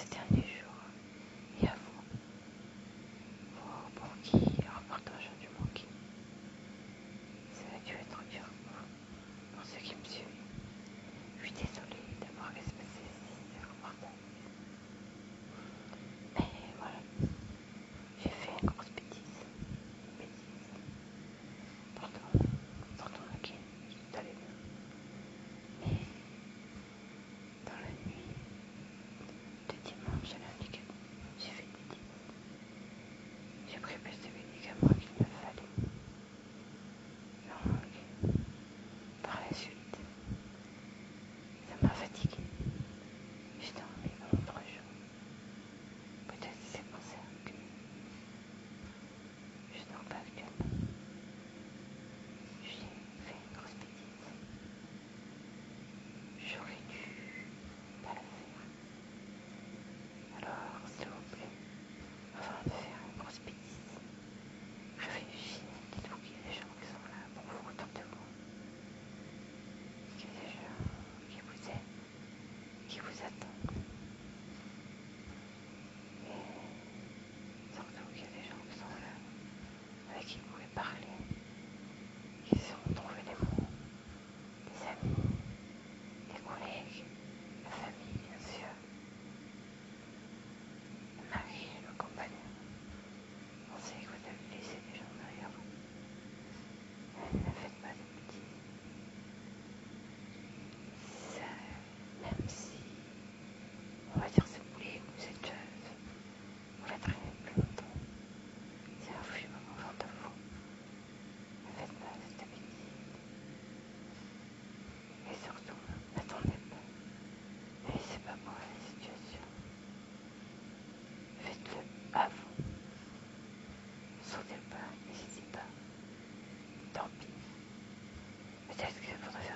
c'était un parler, ですけど、